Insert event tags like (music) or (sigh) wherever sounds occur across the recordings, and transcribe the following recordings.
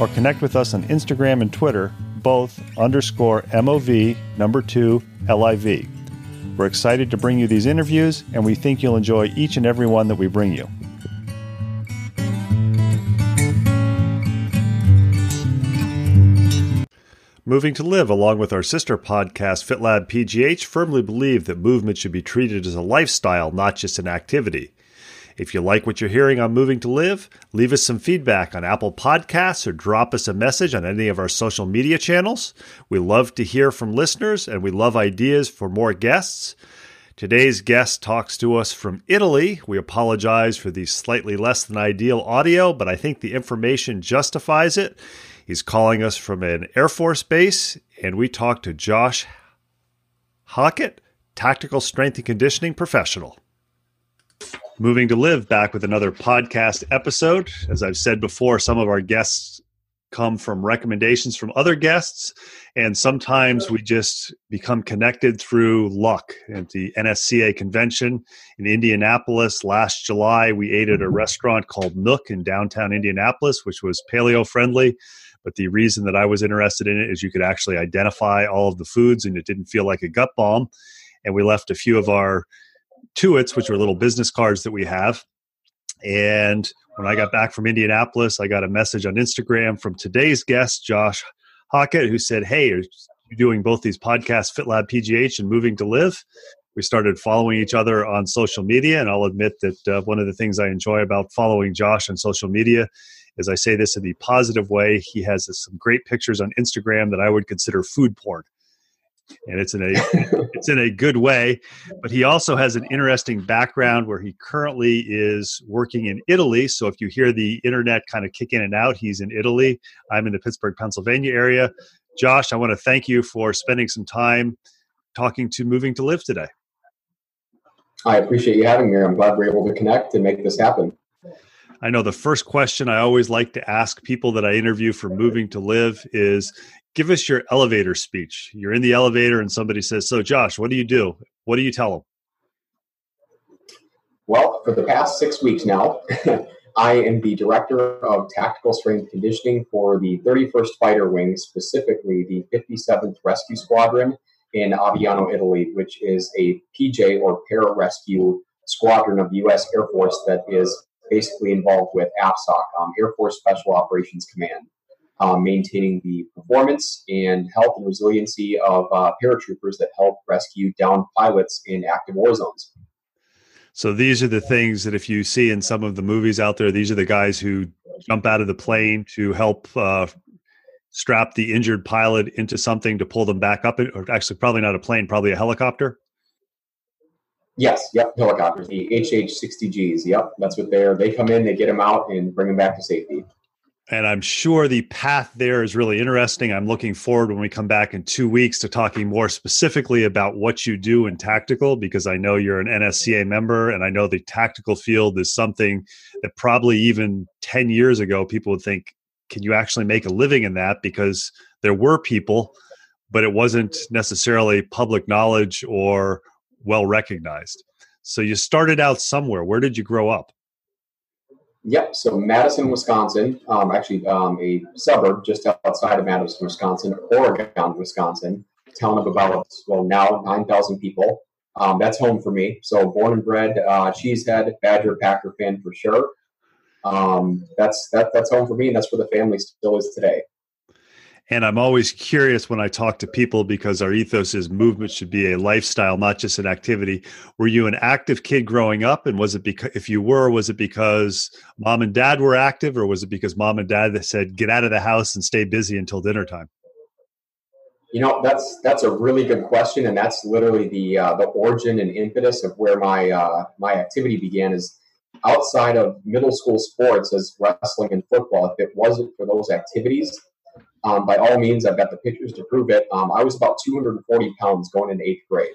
or connect with us on Instagram and Twitter, both underscore MOV number two LIV. We're excited to bring you these interviews and we think you'll enjoy each and every one that we bring you. Moving to Live, along with our sister podcast, FitLab PGH, firmly believe that movement should be treated as a lifestyle, not just an activity. If you like what you're hearing on Moving to Live, leave us some feedback on Apple Podcasts or drop us a message on any of our social media channels. We love to hear from listeners and we love ideas for more guests. Today's guest talks to us from Italy. We apologize for the slightly less than ideal audio, but I think the information justifies it. He's calling us from an Air Force base, and we talk to Josh Hockett, tactical strength and conditioning professional. Moving to Live back with another podcast episode. As I've said before, some of our guests come from recommendations from other guests, and sometimes we just become connected through luck. At the NSCA convention in Indianapolis last July, we ate at a restaurant called Nook in downtown Indianapolis, which was paleo friendly. But the reason that I was interested in it is you could actually identify all of the foods and it didn't feel like a gut bomb. And we left a few of our Tuits, which are little business cards that we have. And when I got back from Indianapolis, I got a message on Instagram from today's guest, Josh Hockett, who said, Hey, you're you doing both these podcasts, FitLab PGH and Moving to Live? We started following each other on social media. And I'll admit that uh, one of the things I enjoy about following Josh on social media is I say this in the positive way. He has some great pictures on Instagram that I would consider food porn and it's in a it's in a good way but he also has an interesting background where he currently is working in italy. So if you hear the internet kind of kick in and out he's in italy. I'm in the pittsburgh pennsylvania area. Josh i want to thank you for spending some time talking to moving to live today. I appreciate you having me i'm glad we're able to connect and make this happen. I know the first question I always like to ask people that I interview for moving to live is give us your elevator speech. You're in the elevator and somebody says, So, Josh, what do you do? What do you tell them? Well, for the past six weeks now, (laughs) I am the director of tactical strength conditioning for the 31st Fighter Wing, specifically the 57th Rescue Squadron in Aviano, Italy, which is a PJ or pararescue squadron of the U.S. Air Force that is basically involved with AFSOC, um, Air Force Special Operations Command um, maintaining the performance and health and resiliency of uh, paratroopers that help rescue downed pilots in active war zones. So these are the things that if you see in some of the movies out there, these are the guys who jump out of the plane to help uh, strap the injured pilot into something to pull them back up, or actually probably not a plane, probably a helicopter. Yes, yep, helicopters, the HH-60Gs. Yep, that's what they're. They come in, they get them out, and bring them back to safety and I'm sure the path there is really interesting. I'm looking forward when we come back in two weeks to talking more specifically about what you do in tactical, because I know you're an NSCA member, and I know the tactical field is something that probably even 10 years ago people would think, can you actually make a living in that? Because there were people but it wasn't necessarily public knowledge or well recognized. So you started out somewhere. Where did you grow up? Yep. So Madison, Wisconsin, um, actually um, a suburb just outside of Madison, Wisconsin, Oregon, Wisconsin, town of about well now nine thousand people. Um, that's home for me. So born and bred, uh, cheesehead, Badger, Packer fan for sure. Um, that's that, that's home for me, and that's where the family still is today. And I'm always curious when I talk to people because our ethos is movement should be a lifestyle, not just an activity. Were you an active kid growing up? And was it because, if you were, was it because mom and dad were active or was it because mom and dad said, get out of the house and stay busy until dinner time? You know, that's, that's a really good question. And that's literally the, uh, the origin and impetus of where my, uh, my activity began is outside of middle school sports as wrestling and football. If it wasn't for those activities, um, by all means, I've got the pictures to prove it. Um, I was about 240 pounds going into eighth grade.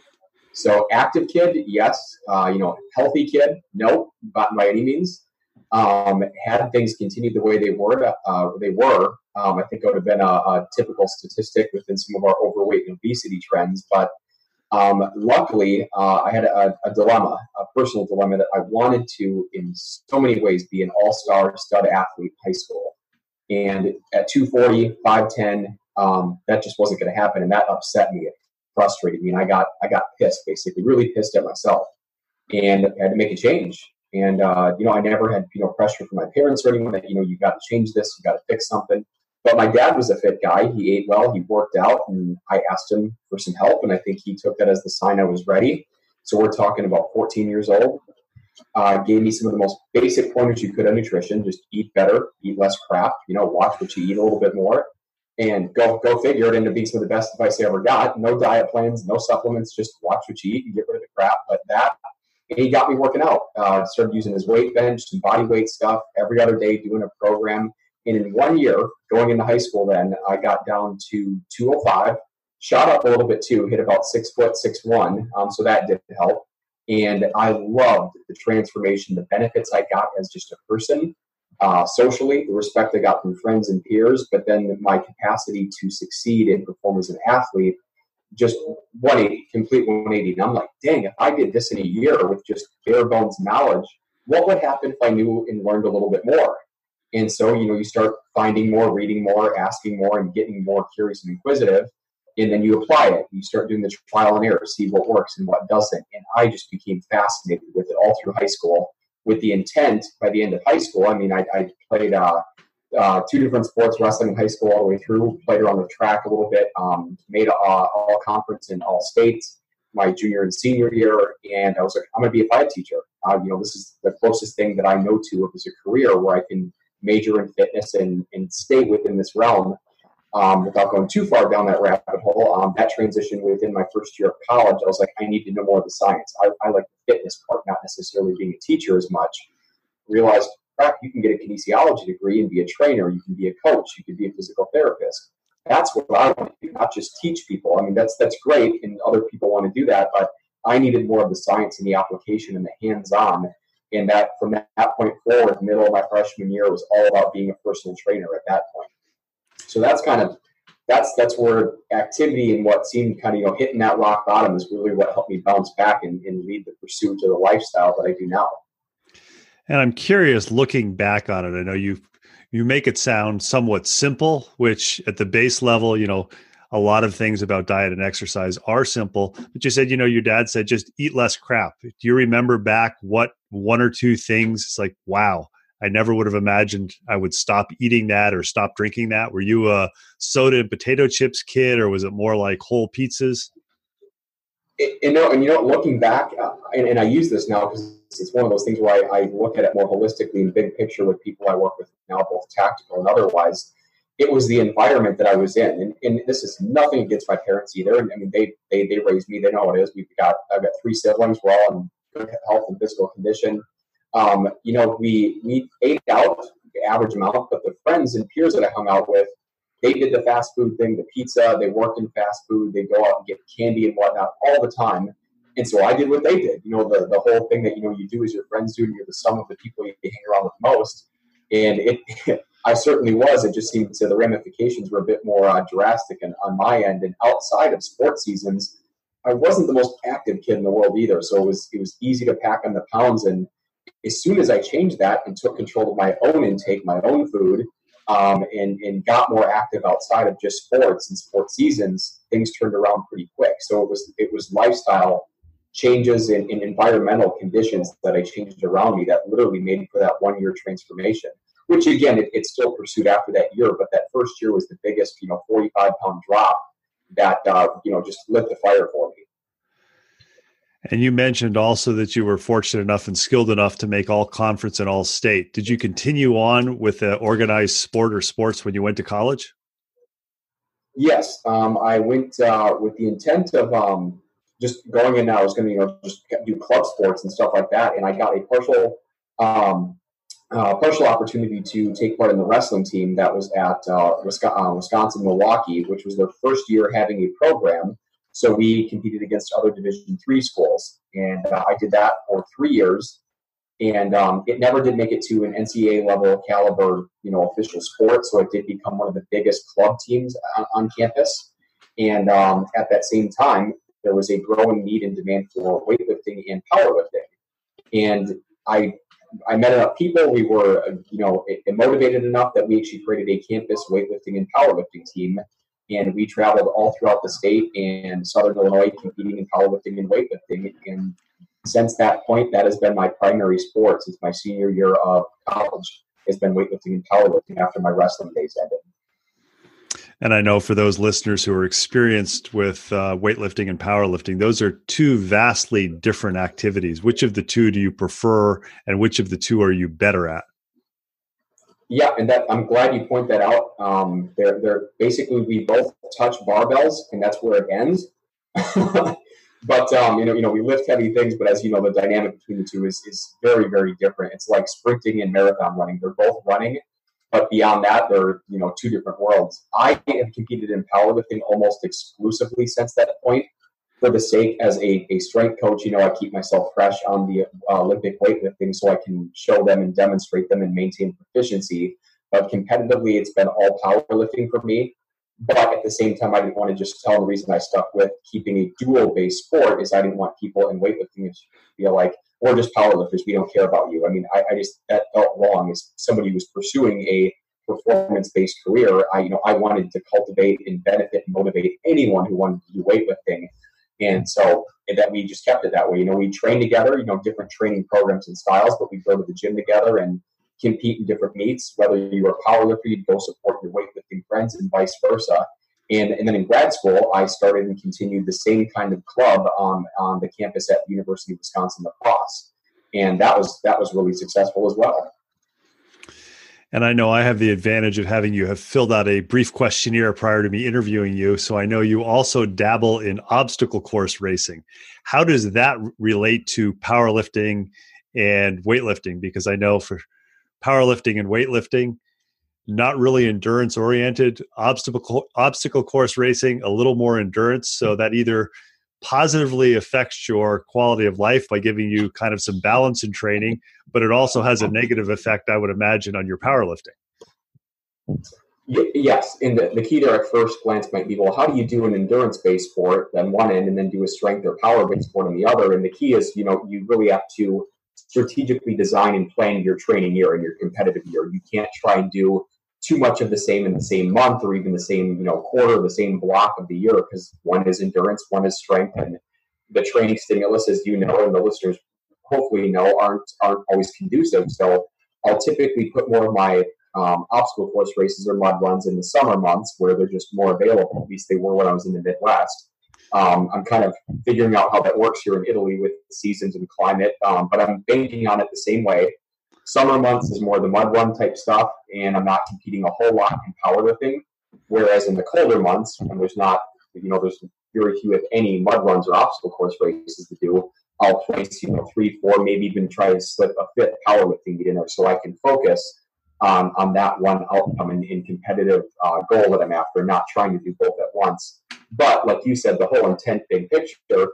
So active kid, yes. Uh, you know, healthy kid, no, not by any means. Um, had things continued the way they were, uh, they were, um, I think it would have been a, a, typical statistic within some of our overweight and obesity trends. But um, luckily, uh, I had a, a, dilemma, a personal dilemma that I wanted to, in so many ways, be an all-star stud athlete in high school. And at 240, 510, um, that just wasn't going to happen. And that upset me. It frustrated me. And I got, I got pissed, basically, really pissed at myself and had to make a change. And, uh, you know, I never had, you know, pressure from my parents or anyone that, you know, you got to change this, you got to fix something. But my dad was a fit guy. He ate well, he worked out, and I asked him for some help. And I think he took that as the sign I was ready. So we're talking about 14 years old uh, gave me some of the most basic pointers you could on nutrition. Just eat better, eat less crap. You know, watch what you eat a little bit more, and go go figure. It ended up being some of the best advice I ever got. No diet plans, no supplements. Just watch what you eat and get rid of the crap. But that and he got me working out. Uh, started using his weight bench, some body weight stuff every other day, doing a program. And in one year, going into high school, then I got down to 205, shot up a little bit too, hit about six foot six one. Um, so that did help. And I loved the transformation, the benefits I got as just a person, uh, socially, the respect I got from friends and peers, but then my capacity to succeed and perform as an athlete, just 180, complete 180. And I'm like, dang, if I did this in a year with just bare bones knowledge, what would happen if I knew and learned a little bit more? And so, you know, you start finding more, reading more, asking more, and getting more curious and inquisitive and then you apply it. You start doing the trial and error, see what works and what doesn't. And I just became fascinated with it all through high school with the intent by the end of high school. I mean, I, I played uh, uh, two different sports, wrestling in high school all the way through, played around the track a little bit, um, made a, all conference in all states my junior and senior year. And I was like, I'm going to be a phy ed teacher. Uh, you know, this is the closest thing that I know to as a career where I can major in fitness and, and stay within this realm um, without going too far down that rabbit hole, um, that transition within my first year of college, I was like, I need to know more of the science. I, I like the fitness part, not necessarily being a teacher as much. Realized, crap, you can get a kinesiology degree and be a trainer. You can be a coach. You can be a physical therapist. That's what I want to do, not just teach people. I mean, that's that's great, and other people want to do that, but I needed more of the science and the application and the hands-on. And that from that point forward, middle of my freshman year was all about being a personal trainer at that point. So that's kind of that's that's where activity and what seemed kind of you know hitting that rock bottom is really what helped me bounce back and, and lead the pursuit of the lifestyle that I do now. And I'm curious, looking back on it, I know you you make it sound somewhat simple, which at the base level, you know, a lot of things about diet and exercise are simple. But you said, you know, your dad said just eat less crap. Do you remember back what one or two things? It's like, wow, I never would have imagined I would stop eating that or stop drinking that. Were you a soda and potato chips kid, or was it more like whole pizzas? you know, and you know, looking back, uh, and, and, I use this now because it's one of those things where I, I, look at it more holistically and big picture with people I work with now, both tactical and otherwise. It was the environment that I was in, and, and this is nothing against my parents either. I mean, they they they raised me; they know what it is. We've got I've got three siblings. We're all in good health and physical condition. Um, you know, we we ate out the average amount, but the friends and peers that I hung out with, they did the fast food thing, the pizza. They worked in fast food. They go out and get candy and whatnot all the time. And so I did what they did. You know, the, the whole thing that you know you do is your friends do, and you're the sum of the people you hang around with most. And it (laughs) I certainly was. It just seemed to the ramifications were a bit more uh, drastic and on my end. And outside of sports seasons, I wasn't the most active kid in the world either. So it was it was easy to pack on the pounds. And as soon as I changed that and took control of my own intake, my own food, um, and and got more active outside of just sports and sports seasons, things turned around pretty quick. So it was it was lifestyle changes in, in environmental conditions that I changed around me that literally made for that one year transformation which again, it, it still pursued after that year, but that first year was the biggest, you know, 45 pound drop that, uh, you know, just lit the fire for me. And you mentioned also that you were fortunate enough and skilled enough to make all conference and all state. Did you continue on with the organized sport or sports when you went to college? Yes, um, I went uh, with the intent of um, just going in. I was going to you know just do club sports and stuff like that, and I got a partial um, uh, partial opportunity to take part in the wrestling team that was at uh, uh, Wisconsin, Milwaukee, which was their first year having a program. So we competed against other Division three schools, and uh, I did that for three years. And um, it never did make it to an NCAA level caliber, you know, official sport. So it did become one of the biggest club teams on, on campus. And um, at that same time, there was a growing need and demand for weightlifting and powerlifting. And I I met enough people. We were, you know, motivated enough that we actually created a campus weightlifting and powerlifting team, and we traveled all throughout the state and Southern Illinois competing in powerlifting and weightlifting. And since that point, that has been my primary sport since my senior year of college. Has been weightlifting and powerlifting after my wrestling days ended. And I know for those listeners who are experienced with uh, weightlifting and powerlifting, those are two vastly different activities. Which of the two do you prefer, and which of the two are you better at? Yeah, and that I'm glad you point that out. Um, they're, they're basically we both touch barbells, and that's where it ends. (laughs) but um, you know, you know, we lift heavy things, but as you know, the dynamic between the two is is very, very different. It's like sprinting and marathon running. They're both running, but beyond that, they're you know two different worlds. I have competed in powerlifting almost exclusively since that point. For the sake as a, a strength coach, you know, I keep myself fresh on the uh, Olympic weightlifting so I can show them and demonstrate them and maintain proficiency. But competitively, it's been all powerlifting for me. But at the same time, I didn't want to just tell the reason I stuck with keeping a dual based sport is I didn't want people in weightlifting to feel like, or just powerlifters, we don't care about you. I mean, I, I just that felt wrong as somebody was pursuing a performance based career. I you know I wanted to cultivate and benefit and motivate anyone who wanted to do weightlifting. And so and that we just kept it that way. You know, we train together, you know, different training programs and styles, but we go to the gym together and compete in different meets. Whether you're a powerlifter, you go support your weightlifting friends and vice versa. And, and then in grad school, I started and continued the same kind of club on, on the campus at the University of Wisconsin La Crosse. And that was that was really successful as well. And I know I have the advantage of having you have filled out a brief questionnaire prior to me interviewing you. So I know you also dabble in obstacle course racing. How does that relate to powerlifting and weightlifting? Because I know for powerlifting and weightlifting, not really endurance oriented obstacle obstacle course racing a little more endurance so that either positively affects your quality of life by giving you kind of some balance in training but it also has a negative effect i would imagine on your powerlifting. Yes and the, the key there at first glance might be well how do you do an endurance based sport on one end and then do a strength or power based sport on the other? And the key is you know you really have to strategically design and plan your training year and your competitive year. You can't try and do too much of the same in the same month or even the same you know quarter the same block of the year because one is endurance one is strength and the training stimulus as you know and the listeners hopefully know aren't aren't always conducive. So i'll typically put more of my um, obstacle course races or mud runs in the summer months where they're just more available. At least they were when i was in the midwest. Um, i'm kind of figuring out how that works here in italy with seasons and climate um, but i'm banking on it the same way Summer months is more the mud run type stuff, and I'm not competing a whole lot in powerlifting. Whereas in the colder months, when there's not, you know, there's very few, if any, mud runs or obstacle course races to do, I'll place, you know, three, four, maybe even try to slip a fifth powerlifting meet in there so I can focus on, on that one outcome and, and competitive uh, goal that I'm after, not trying to do both at once. But like you said, the whole intent, big picture,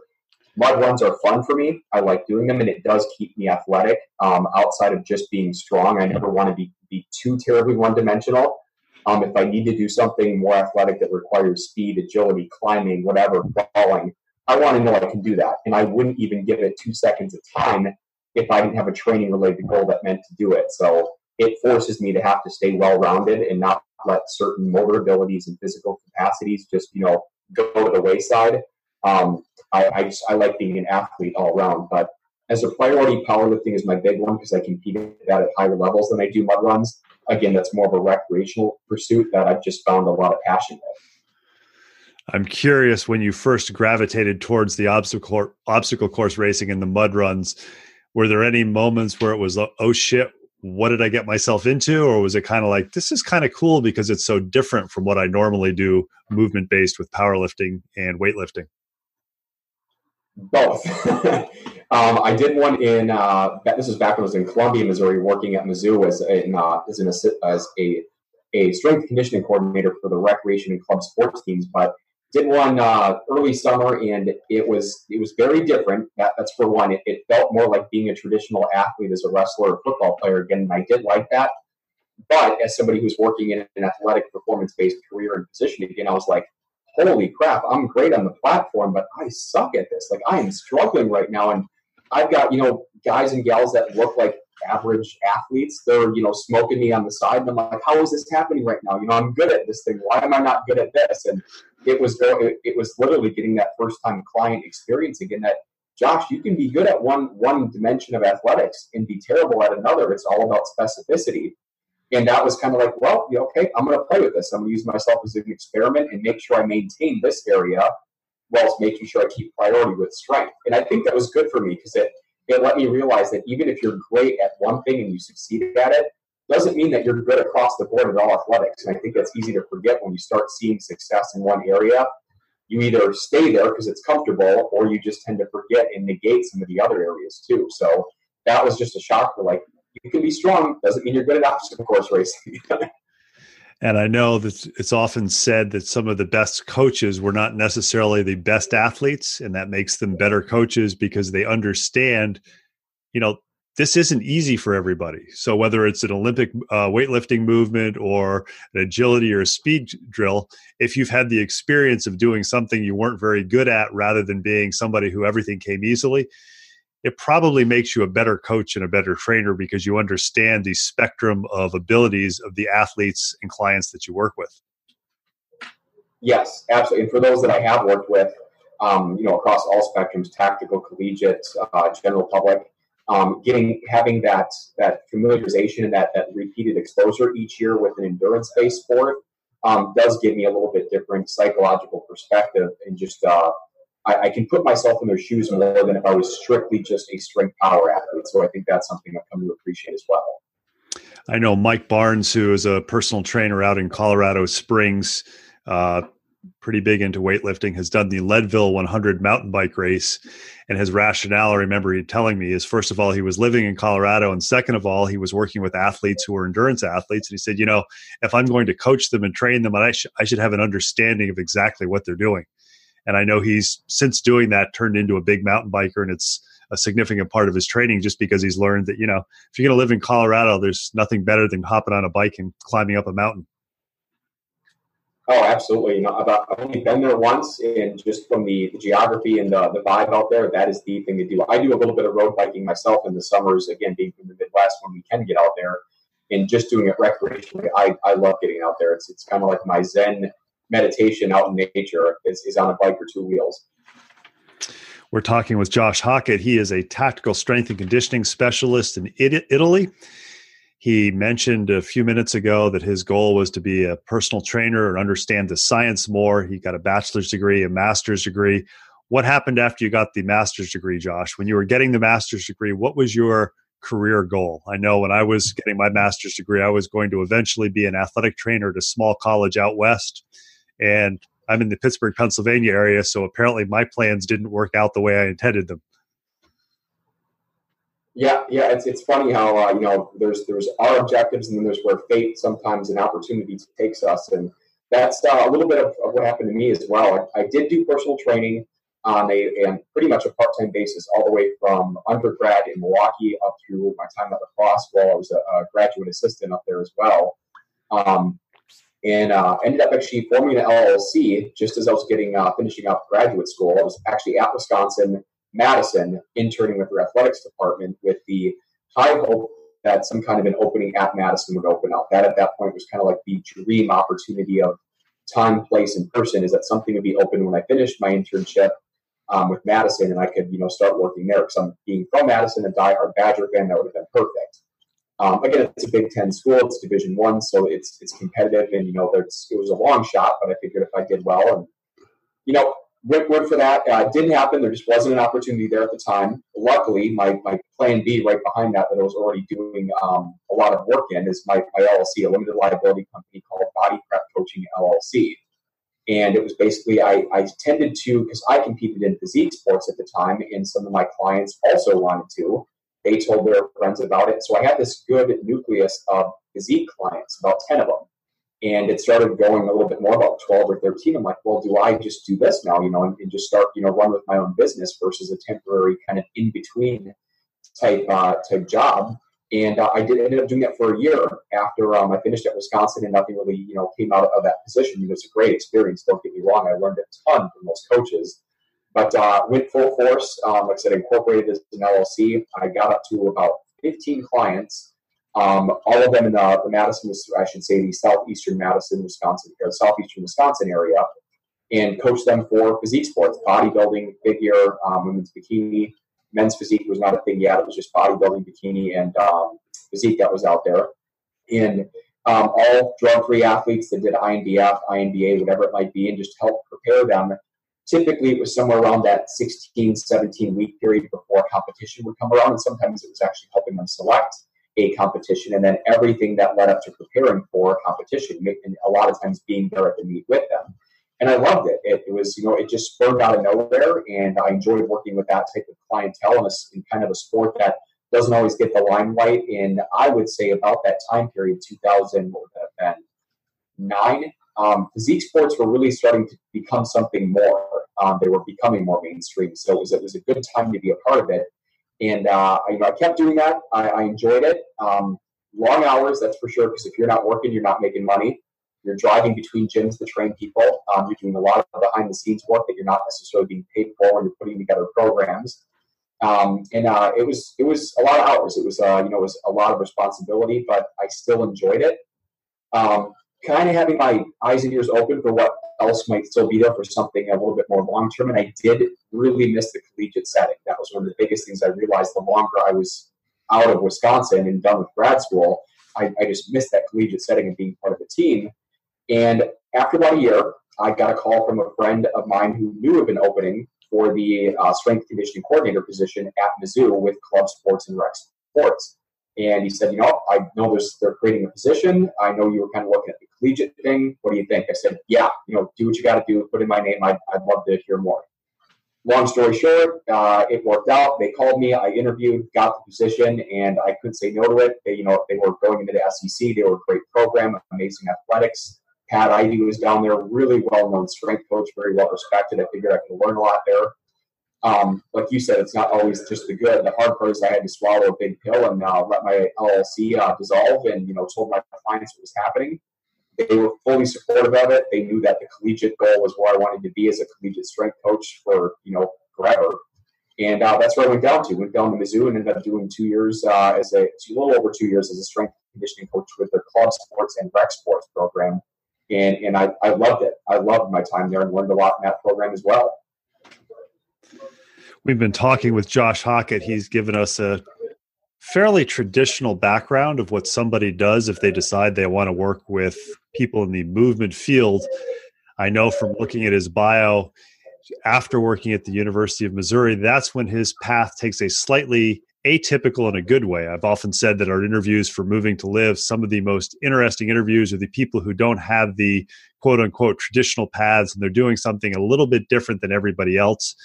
mud runs are fun for me. I like doing them, and it does keep me athletic. Um, outside of just being strong, I never want to be be too terribly one dimensional. Um, if I need to do something more athletic that requires speed, agility, climbing, whatever, crawling, I want to know I can do that. And I wouldn't even give it two seconds of time if I didn't have a training related goal that meant to do it. So it forces me to have to stay well rounded and not let certain motor abilities and physical capacities just, you know, go to the wayside. Um, I, I, just, I like being an athlete all around, but as a priority, powerlifting is my big one because I compete at that at higher levels than I do mud runs. Again, that's more of a recreational pursuit that I've just found a lot of passion with. I'm curious when you first gravitated towards the obstacle obstacle course racing and the mud runs. Were there any moments where it was, oh shit, what did I get myself into? Or was it kind of like, this is kind of cool because it's so different from what I normally do, movement based with powerlifting and weightlifting? Both. (laughs) um, I did one in, uh, this was back when I was in Columbia, Missouri, working at Mizzou as, in, uh, as, an, as a, a strength conditioning coordinator for the recreation and club sports teams. But did one uh, early summer, and it was it was very different. That, that's for one. It, it, felt more like being a traditional athlete as a wrestler or football player again, and I did like that. But as somebody who's working in an athletic performance based career and position again, I was like, holy crap, I'm great on the platform, but I suck at this. Like I am struggling right now, and I've got you know guys and gals that look like average athletes. They're, you know, smoking me on the side. And I'm like, how is this happening right now? You know, I'm good at this thing. Why am I not good at this? And it was, it was literally getting that first time client experience again that, Josh, you can be good at one, one dimension of athletics and be terrible at another. It's all about specificity. And that was kind of like, well, okay, I'm going to play with this. I'm going to use myself as an experiment and make sure I maintain this area whilst making sure I keep priority with strength. And I think that was good for me because it, it let me realize that even if you're great at one thing and you succeed at it, doesn't mean that you're good across the board at all athletics. And I think that's easy to forget when you start seeing success in one area. You either stay there because it's comfortable, or you just tend to forget and negate some of the other areas too. So that was just a shock for like, you can be strong, doesn't mean you're good at obstacle course racing. (laughs) And I know that it's often said that some of the best coaches were not necessarily the best athletes, and that makes them better coaches because they understand, you know, this isn't easy for everybody. So whether it's an Olympic uh, weightlifting movement or an agility or a speed drill, if you've had the experience of doing something you weren't very good at, rather than being somebody who everything came easily, it probably makes you a better coach and a better trainer because you understand the spectrum of abilities of the athletes and clients that you work with. Yes, absolutely. And for those that I have worked with, um, you know, across all spectrums, tactical, collegiate, uh, general public, um, getting having that that familiarization and that that repeated exposure each year with an endurance-based sport um, does give me a little bit different psychological perspective and just uh, I, I, can put myself in their shoes more than if I was strictly just a strength power athlete. So I think that's something I've come to appreciate as well. I know Mike Barnes, who is a personal trainer out in Colorado Springs, uh, pretty big into weightlifting, has done the Leadville 100 mountain bike race. And his rationale, I remember he telling me, is first of all, he was living in Colorado. And second of all, he was working with athletes who were endurance athletes. And he said, you know, if I'm going to coach them and train them, I, sh- I should have an understanding of exactly what they're doing. And I know he's since doing that turned into a big mountain biker, and it's a significant part of his training just because he's learned that, you know, if you're going to live in Colorado, there's nothing better than hopping on a bike and climbing up a mountain. Oh, absolutely. You know, uh, I've only been there once, and just from the, the geography and the, the vibe out there, that is the thing to do. I do a little bit of road biking myself in the summers, again, being from the Midwest when we can get out there and just doing it recreationally. I, I love getting out there. It's, it's kind of like my Zen meditation out in nature is, is on a bike or two wheels. We're talking with Josh Hockett. He is a tactical strength and conditioning specialist in Italy. He mentioned a few minutes ago that his goal was to be a personal trainer and understand the science more. He got a bachelor's degree, a master's degree. What happened after you got the master's degree, Josh? When you were getting the master's degree, what was your career goal? I know when I was getting my master's degree, I was going to eventually be an athletic trainer at a small college out west and I'm in the Pittsburgh, Pennsylvania area, so apparently my plans didn't work out the way I intended them. Yeah, yeah, it's, it's funny how uh, you know there's there's our objectives and then there's where fate sometimes and opportunity takes us, and that's uh, a little bit of, of, what happened to me as well. I, I, did do personal training on a, a pretty much a part-time basis all the way from undergrad in Milwaukee up through my time at La Crosse while I was a, a graduate assistant up there as well. Um, and uh, ended up actually forming an LLC just as I was getting uh, finishing up graduate school. I was actually at Wisconsin Madison interning with their athletics department with the high hope that some kind of an opening at Madison would open up. That at that point was kind of like the dream opportunity of time, place, and person. Is that something would be open when I finished my internship um, with Madison and I could you know start working there because I'm being from Madison and diehard Badger fan. That would have been perfect. Um, again, it's a Big Ten school. It's Division One, so it's it's competitive, and you know, there's it was a long shot, but I figured if I did well, and you know, went, went for that. Uh, didn't happen. There just wasn't an opportunity there at the time. Luckily, my, my plan B right behind that that I was already doing um, a lot of work in is my, my LLC, a limited liability company called Body Prep Coaching LLC. And it was basically, I, I tended to, because I competed in physique sports at the time, and some of my clients also wanted to. They told their friends about it. So I had this good nucleus of physique clients, about 10 of them. And it started going a little bit more about 12 or 13. I'm like, well, do I just do this now, you know, and, and just start, you know, run with my own business versus a temporary kind of in between type uh, type job? And uh, I did ended up doing that for a year after um, I finished at Wisconsin, and nothing really, you know, came out of that position. It was a great experience. Don't get me wrong; I learned a ton from those coaches. But uh, went full force. Um, like I said, incorporated as an LLC. I got up to about 15 clients, um, all of them in the, the, Madison, I should say, the southeastern Madison, Wisconsin, or southeastern Wisconsin area, and coached them for physique sports, bodybuilding, figure, um, women's bikini. Men's physique was not a thing yet; it was just bodybuilding, bikini, and um, physique that was out there. And um, all drug-free athletes that did INBF, INBA, whatever it might be, and just help prepare them typically it was somewhere around that 16, 17 week period before competition would come around. And sometimes it was actually helping them select a competition and then everything that led up to preparing for a competition. And a lot of times being there at the meet with them. And I loved it. it. It, was, you know, it just spurred out of nowhere. And I enjoyed working with that type of clientele in, a, in kind of a sport that doesn't always get the limelight. And I would say about that time period, 2000, what would have been? Nine um, physique sports were really starting to become something more. Um, they were becoming more mainstream, so it was it was a good time to be a part of it. And uh, I, you know, I kept doing that. I, I enjoyed it. Um, long hours, that's for sure, because if you're not working, you're not making money. You're driving between gyms to train people. Um, you're doing a lot of behind the scenes work that you're not necessarily being paid for when you're putting together programs. Um, and uh, it was it was a lot of hours. It was uh, you know it was a lot of responsibility, but I still enjoyed it. Um, kind of having my eyes and ears open for what else might still be there for something a little bit more long term. And I did really miss the collegiate setting. That was one of the biggest things I realized the longer I was out of Wisconsin and done with grad school. I, I just missed that collegiate setting and being part of the team. And after about a year, I got a call from a friend of mine who knew of an opening for the uh, strength conditioning coordinator position at Mizzou with club sports and rec sports. And he said, you know, I know there's they're creating a position. I know you were kind of looking at the collegiate thing. What do you think? I said, yeah, you know, do what you got to do. Put in my name. I'd, I'd love to hear more. Long story short, uh, it worked out. They called me. I interviewed, got the position, and I couldn't say no to it. They, you know, they were going into the SEC. They were a great program, amazing athletics. Pat Ivey was down there, really well-known strength coach, very well respected. I figured I could learn a lot there um, like you said, it's not always just the good. The hard part is I had to swallow a big pill and uh, let my LLC uh, dissolve, and you know, told my clients what was happening. They were fully supportive of it. They knew that the collegiate goal was where I wanted to be as a collegiate strength coach for you know forever, and uh, that's where I went down to. Went down to Mizzou and ended up doing two years uh, as a, a little over two years as a strength conditioning coach with their club sports and rec sports program, and and I, I loved it. I loved my time there and learned a lot in that program as well. We've been talking with Josh Hockett. He's given us a fairly traditional background of what somebody does if they decide they want to work with people in the movement field. I know from looking at his bio, after working at the University of Missouri, that's when his path takes a slightly atypical in a good way. I've often said that our interviews for Moving to Live, some of the most interesting interviews are the people who don't have the quote unquote traditional paths and they're doing something a little bit different than everybody else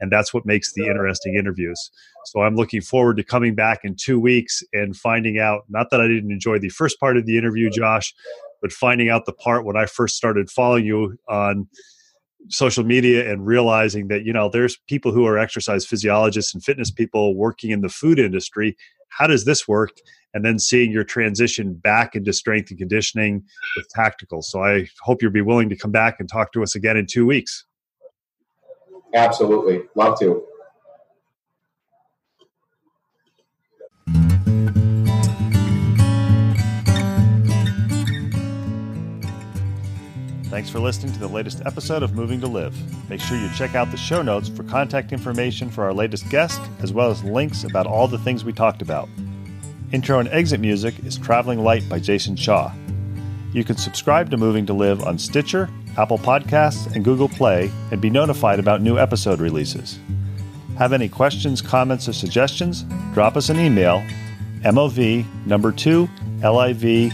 and that's what makes the interesting interviews. So i'm looking forward to coming back in two weeks and finding out not that i didn't enjoy the first part of the interview josh but finding out the part when i first started following you on social media and realizing that you know there's people who are exercise physiologists and fitness people working in the food industry. How does this work? And then seeing your transition back into strength and conditioning with tactical. So i hope you'll be willing to come back and talk to us again in two weeks absolutely love to Thanks for listening to the latest episode of Moving to Live. Make sure you check out the show notes for contact information for our latest guest, as well as links about all the things we talked about. Intro and exit music is Traveling Light by Jason Shaw. You can subscribe to Moving to Live on Stitcher, Apple Podcasts, and Google Play and be notified about new episode releases. Have any questions, comments, or suggestions? Drop us an email, MOV number 2 LIV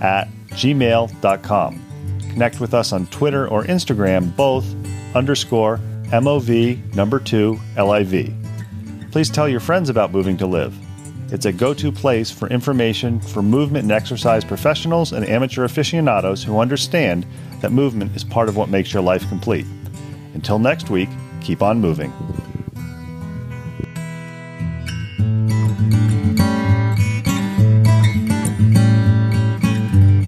at gmail.com. Connect with us on Twitter or Instagram, both underscore MOV number two LIV. Please tell your friends about Moving to Live. It's a go to place for information for movement and exercise professionals and amateur aficionados who understand that movement is part of what makes your life complete. Until next week, keep on moving.